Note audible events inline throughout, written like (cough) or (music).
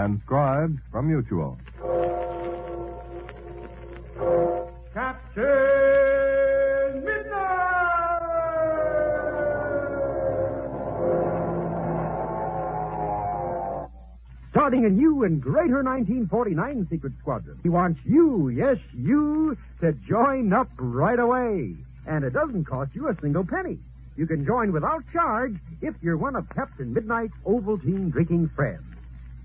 Transcribed from Mutual. Captain Midnight! Starting a new and greater 1949 Secret Squadron. He wants you, yes, you, to join up right away. And it doesn't cost you a single penny. You can join without charge if you're one of Captain Midnight's Ovaltine drinking friends.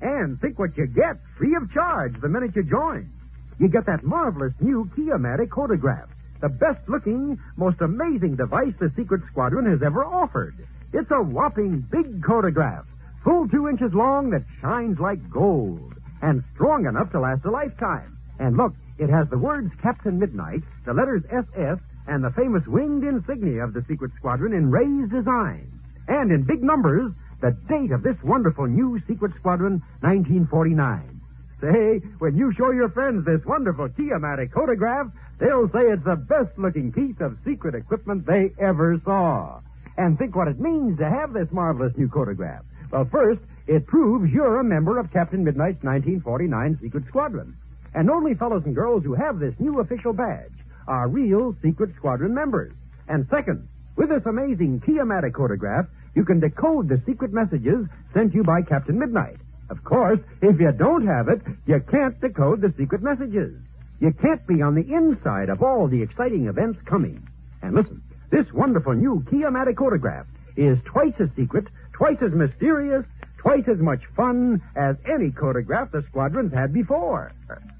And think what you get free of charge the minute you join. You get that marvelous new Key-O-Matic Code-O-Graph, the best looking, most amazing device the Secret Squadron has ever offered. It's a whopping big Code-O-Graph, full two inches long that shines like gold, and strong enough to last a lifetime. And look, it has the words Captain Midnight, the letters SS, and the famous winged insignia of the Secret Squadron in raised design. And in big numbers, the date of this wonderful new Secret Squadron, 1949. Say, when you show your friends this wonderful Key-O-Matic Code-O-Graph, they'll say it's the best looking piece of secret equipment they ever saw. And think what it means to have this marvelous new Code-O-Graph. Well, first, it proves you're a member of Captain Midnight's 1949 Secret Squadron. And only fellows and girls who have this new official badge are real Secret Squadron members. And second, with this amazing Key-O-Matic Code-O-Graph, you can decode the secret messages sent you by Captain Midnight. Of course, if you don't have it, you can't decode the secret messages. You can't be on the inside of all the exciting events coming. And listen, this wonderful new Key-O-Matic Code-O-Graph is twice as secret, twice as mysterious, twice as much fun as any Code-O-Graph the squadron's had before.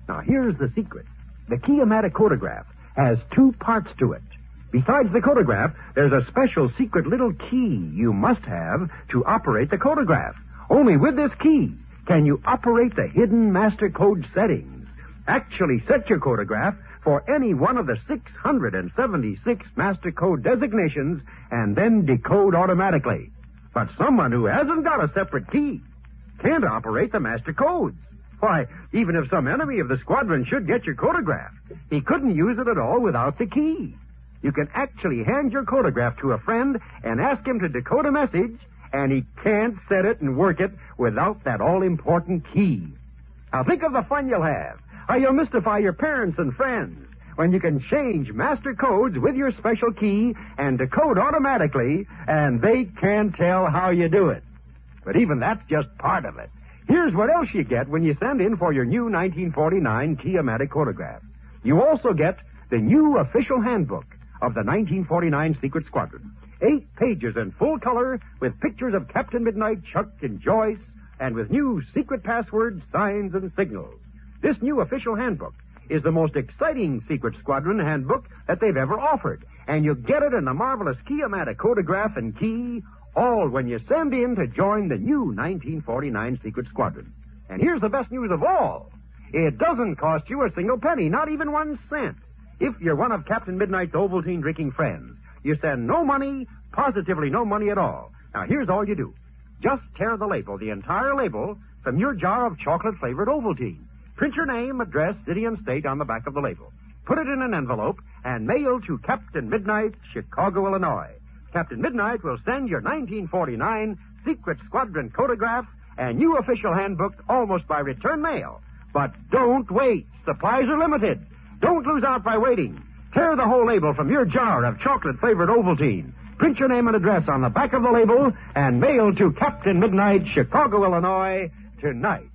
Now, here's the secret. The Key-O-Matic Code-O-Graph has two parts to it. Besides the Code-O-Graph, there's a special secret little key you must have to operate the Code-O-Graph. Only with this key can you operate the hidden master code settings. Actually set your Code-O-Graph for any one of the 676 master code designations and then decode automatically. But someone who hasn't got a separate key can't operate the master codes. Why, even if some enemy of the squadron should get your Code-O-Graph, he couldn't use it at all without the key. You can actually hand your Code-O-Graph to a friend and ask him to decode a message, and he can't set it and work it without that all-important key. Now think of the fun you'll have. How you'll mystify your parents and friends when you can change master codes with your special key and decode automatically, and they can't tell how you do it. But even that's just part of it. Here's what else you get when you send in for your new 1949 Key-O-Matic Code-O-Graph. You also get the new official handbook of the 1949 Secret Squadron. Eight pages in full color with pictures of Captain Midnight, Chuck, and Joyce, and with new secret passwords, signs, and signals. This new official handbook is the most exciting Secret Squadron handbook that they've ever offered. And you get it in the marvelous Key-O-Matic Code-O-Graph and key, all when you send in to join the new 1949 Secret Squadron. And here's the best news of all. It doesn't cost you a single penny, not even one cent. If you're one of Captain Midnight's Ovaltine drinking friends, you send no money, positively no money at all. Now, here's all you do. Just tear the label, the entire label, from your jar of chocolate flavored Ovaltine. Print your name, address, city, and state on the back of the label. Put it in an envelope and mail to Captain Midnight, Chicago, Illinois. Captain Midnight will send your 1949 Secret Squadron Code-O-Graph and new official handbook almost by return mail. But don't wait. Supplies are limited. Don't lose out by waiting. Tear the whole label from your jar of chocolate flavored Ovaltine. Print your name and address on the back of the label and mail to Captain Midnight, Chicago, Illinois, tonight.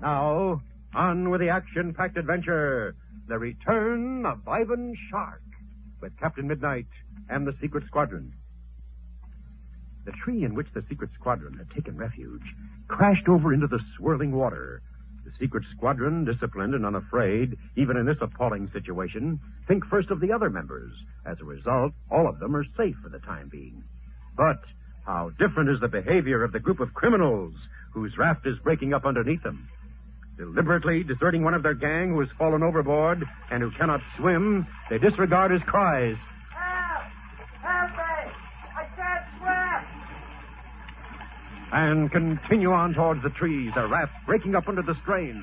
Now, on with the action packed adventure The Return of Ivan Shark with Captain Midnight and the Secret Squadron. The tree in which the Secret Squadron had taken refuge crashed over into the swirling water. Secret Squadron, disciplined and unafraid, even in this appalling situation, think first of the other members. As a result, all of them are safe for the time being. But how different is the behavior of the group of criminals whose raft is breaking up underneath them. Deliberately deserting one of their gang who has fallen overboard and who cannot swim, they disregard his cries. Help! Help me! I can't swim! And continue on towards the trees, their raft breaking up under the strain.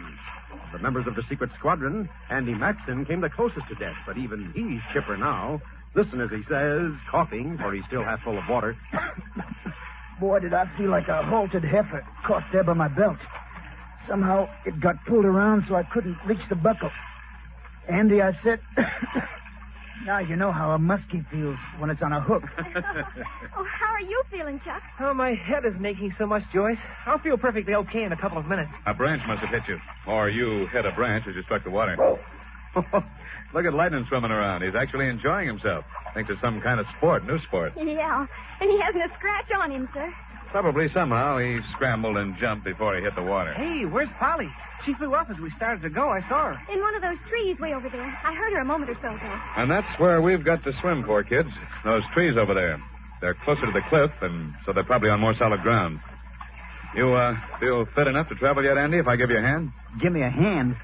The members of the secret squadron, Andy Maxon, came the closest to death, but even he's chipper now. Listen as he says, coughing, for he's still half full of water. (laughs) Boy, did I feel like a halted heifer caught there by my belt. Somehow it got pulled around so I couldn't reach the buckle. Andy, I said, now you know how a muskie feels when it's on a hook. (laughs) oh, how are you feeling, Chuck? Oh, my head isn't aching so much, Joyce. I'll feel perfectly okay in a couple of minutes. A branch must have hit you. Or you hit a branch as you struck the water. Oh. (laughs) Look at Lightning swimming around. He's actually enjoying himself. Thinks it's some kind of sport, new sport. Yeah, and he hasn't a scratch on him, sir. Probably somehow he scrambled and jumped before he hit the water. Hey, where's Polly? She flew off as we started to go. I saw her. In one of those trees way over there. I heard her a moment or so ago. And that's where we've got to swim for, kids. Those trees over there. They're closer to the cliff, and so they're probably on more solid ground. You, uh, feel fit enough to travel yet, Andy, if I give you a hand? Give me a hand.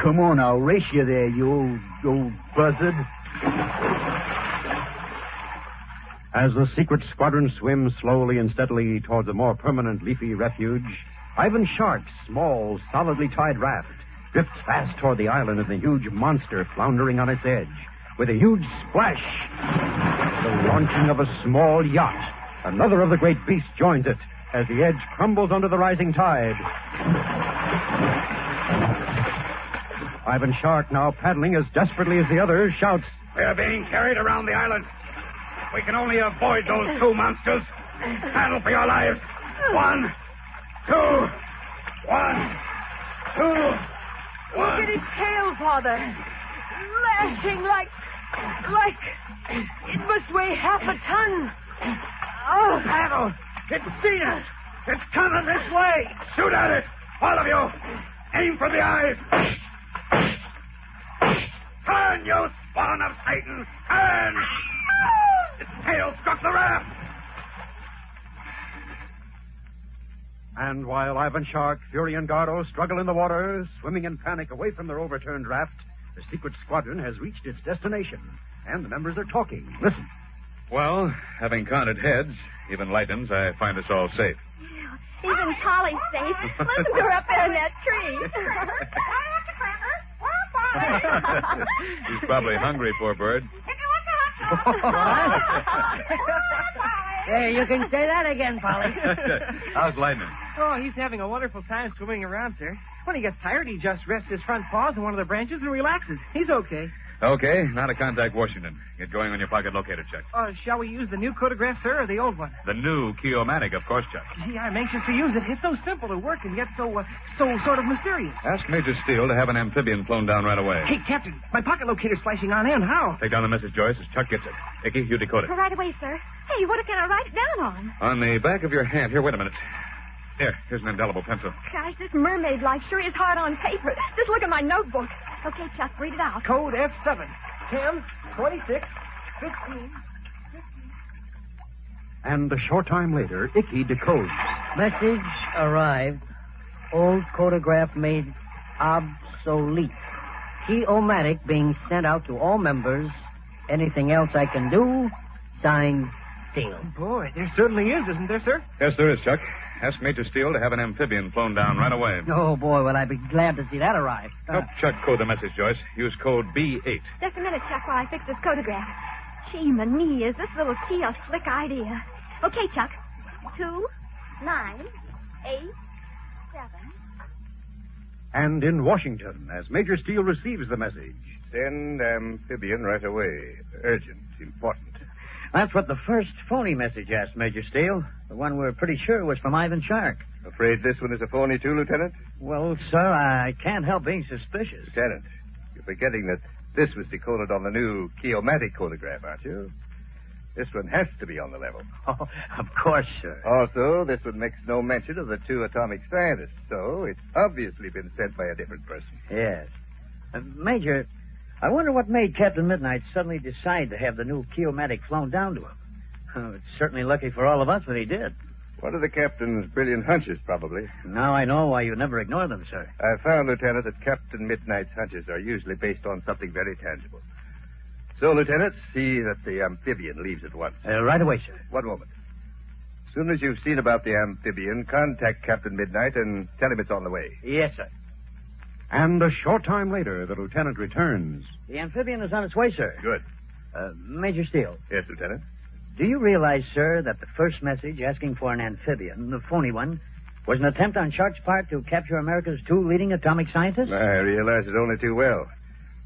Come on, I'll race you there, you old, old buzzard. As the secret squadron swims slowly and steadily towards a more permanent leafy refuge, Ivan Shark's small, solidly tied raft drifts fast toward the island of the huge monster floundering on its edge. With a huge splash, the launching of a small yacht. Another of the great beasts joins it as the edge crumbles under the rising tide. Ivan Shark, now paddling as desperately as the others, shouts, We're being carried around the island. We can only avoid those two monsters. Paddle for your lives. One, two, one, two, Look at his tail, Father. Lashing like. like. It must weigh half a ton. Oh, paddle. It's seen us. It's coming this way. Shoot at it. All of you. Aim for the eyes. Turn, you spawn of Satan. Turn. Its tail struck the raft. And while Ivan Shark, Fury, and Gardo struggle in the water, swimming in panic away from their overturned raft, the secret squadron has reached its destination, and the members are talking. Listen. Well, having counted heads, even Lightning, I find us all safe. Even Polly's safe. Listen to her up there in that tree. (laughs) (laughs) He's probably hungry, poor bird. (laughs) Hey, you can say that again, Polly. (laughs) How's Lightning? Oh, he's having a wonderful time swimming around, sir. When he gets tired, he just rests his front paws on one of the branches and relaxes. He's okay. Okay, now to contact Washington. Get going on your pocket locator check. Uh, shall we use the new Code-O-Graph, sir, or the old one? The new Key-O-Matic, of course, Chuck. Gee, I'm anxious to use it. It's so simple to work and yet so, uh, so sort of mysterious. Ask Major Steele to have an amphibian flown down right away. Hey, Captain, my pocket locator's flashing on in. How? Take down the message, Joyce, as Chuck gets it. Icky, you decode it. Right away, sir. Hey, what can I write it down on? On the back of your hand. Here, wait a minute. Here, here's an indelible pencil. Gosh, this mermaid life sure is hard on paper. Just look at my notebook. Okay, Chuck, read it out. Code F7. 10, 26, 15. And a short time later, Icky decodes. Message arrived. Old Code-O-Graph made obsolete. Key-O-Matic being sent out to all members. Anything else I can do? Signed, Steele. Boy, there certainly is, isn't there, sir? Yes, there is, Chuck. Ask Major Steele to have an amphibian flown down right away. Oh, boy, will I be glad to see that arrive. Help uh, Chuck code the message, Joyce. Use code B8. Just a minute, Chuck, while I fix this Code-O-Graph. Gee, my knee, is this little key a slick idea? Okay, Chuck. Two, nine, eight, seven. And in Washington, as Major Steele receives the message. Send amphibian right away. Urgent. Important. That's what the first phony message asked, Major Steele. The one we're pretty sure was from Ivan Shark. Afraid this one is a phony, too, Lieutenant? Well, sir, I can't help being suspicious. Lieutenant, you're forgetting that this was decoded on the new Key-O-Matic Code-O-Graph, aren't you? This one has to be on the level. (laughs) Oh, of course, sir. Also, this one makes no mention of the two atomic scientists, so it's obviously been sent by a different person. Yes. Uh, Major, I wonder what made Captain Midnight suddenly decide to have the new Key-O-Matic flown down to him. Oh, it's certainly lucky for all of us that he did. One of the captain's brilliant hunches, probably. Now I know why you never ignore them, sir. I found, Lieutenant, that Captain Midnight's hunches are usually based on something very tangible. So, Lieutenant, see that the amphibian leaves at once. Uh, right away, sir. One moment. As soon as you've seen about the amphibian, contact Captain Midnight and tell him it's on the way. Yes, sir. And a short time later, the lieutenant returns. The amphibian is on its way, sir. Good. Uh, Major Steele, Yes, Lieutenant. do you realize, sir, that the first message asking for an amphibian, the phony one, was an attempt on Shark's part to capture America's two leading atomic scientists? I realize it only too well.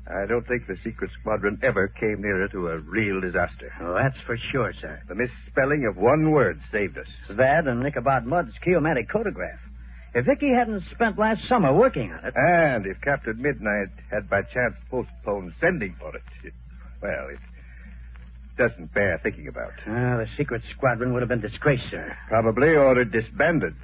I don't think the secret squadron ever came nearer to a real disaster. Oh, that's for sure, sir. The misspelling of one word saved us. That and Ichabod Mudd's Key-O-Matic Code-O-Graph. If Vicky hadn't spent last summer working on it. And if Captain Midnight had by chance postponed sending for it, it (laughs) well, it doesn't bear thinking about. Ah, the secret squadron would have been disgraced, sir. Probably ordered disbanded.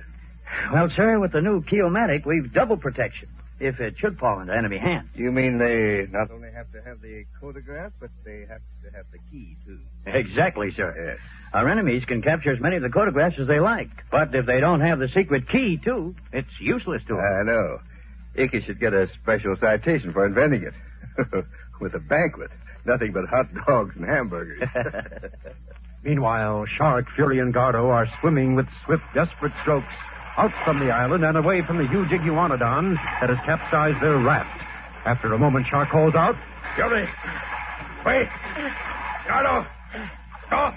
Well, sir, with the new Key-O-Matic, we've double protection if it should fall into enemy hands. You mean they not only have to have the Code-O-Graph, but they have to have the key, too? Exactly, sir. Yes. Our enemies can capture as many of the Code-O-Graphs as they like, but if they don't have the secret key, too, it's useless to them. I know. Icky should get a special citation for inventing it. (laughs) With a banquet. Nothing but hot dogs and hamburgers. (laughs) Meanwhile, Shark, Fury, and Gardo are swimming with swift, desperate strokes out from the island and away from the huge iguanodon that has capsized their raft. After a moment, Shark calls out, Fury! Wait! Gardo! Stop!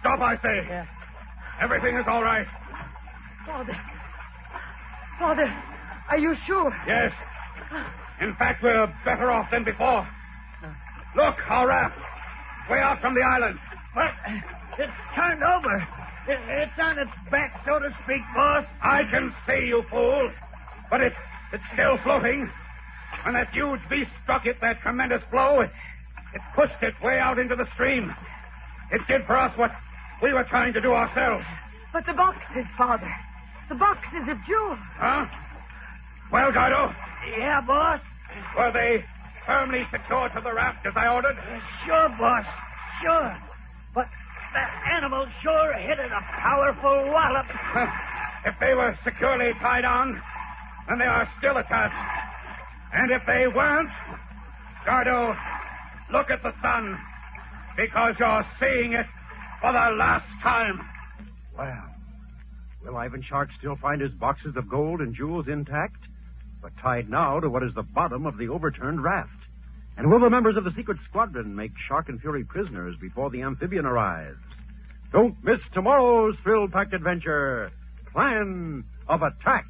Stop, I say! Everything is all right. Father. Father, are you sure? Yes. In fact, we're better off than before. Look, our raft. Way out from the island. But It's turned over. It, it's on its back, so to speak, boss. I can see, you fool. But it's, it's still floating. When that huge beast struck it, that tremendous blow, it, it pushed it way out into the stream. It did for us what we were trying to do ourselves. But the boxes, Father. The boxes of jewels. Huh? Well, Gardo, Yeah, boss. were they firmly secured to the raft as I ordered? Sure, boss. Sure. But that animal sure hit it a powerful wallop. (laughs) if they were securely tied on, then they are still attached. And if they weren't, Gardo, look at the sun, because you're seeing it for the last time. Well, will Ivan Shark still find his boxes of gold and jewels intact, but tied now to what is the bottom of the overturned raft? And will the members of the secret squadron make Shark and Fury prisoners before the amphibian arrives? Don't miss tomorrow's thrill-packed adventure, Plan of Attack.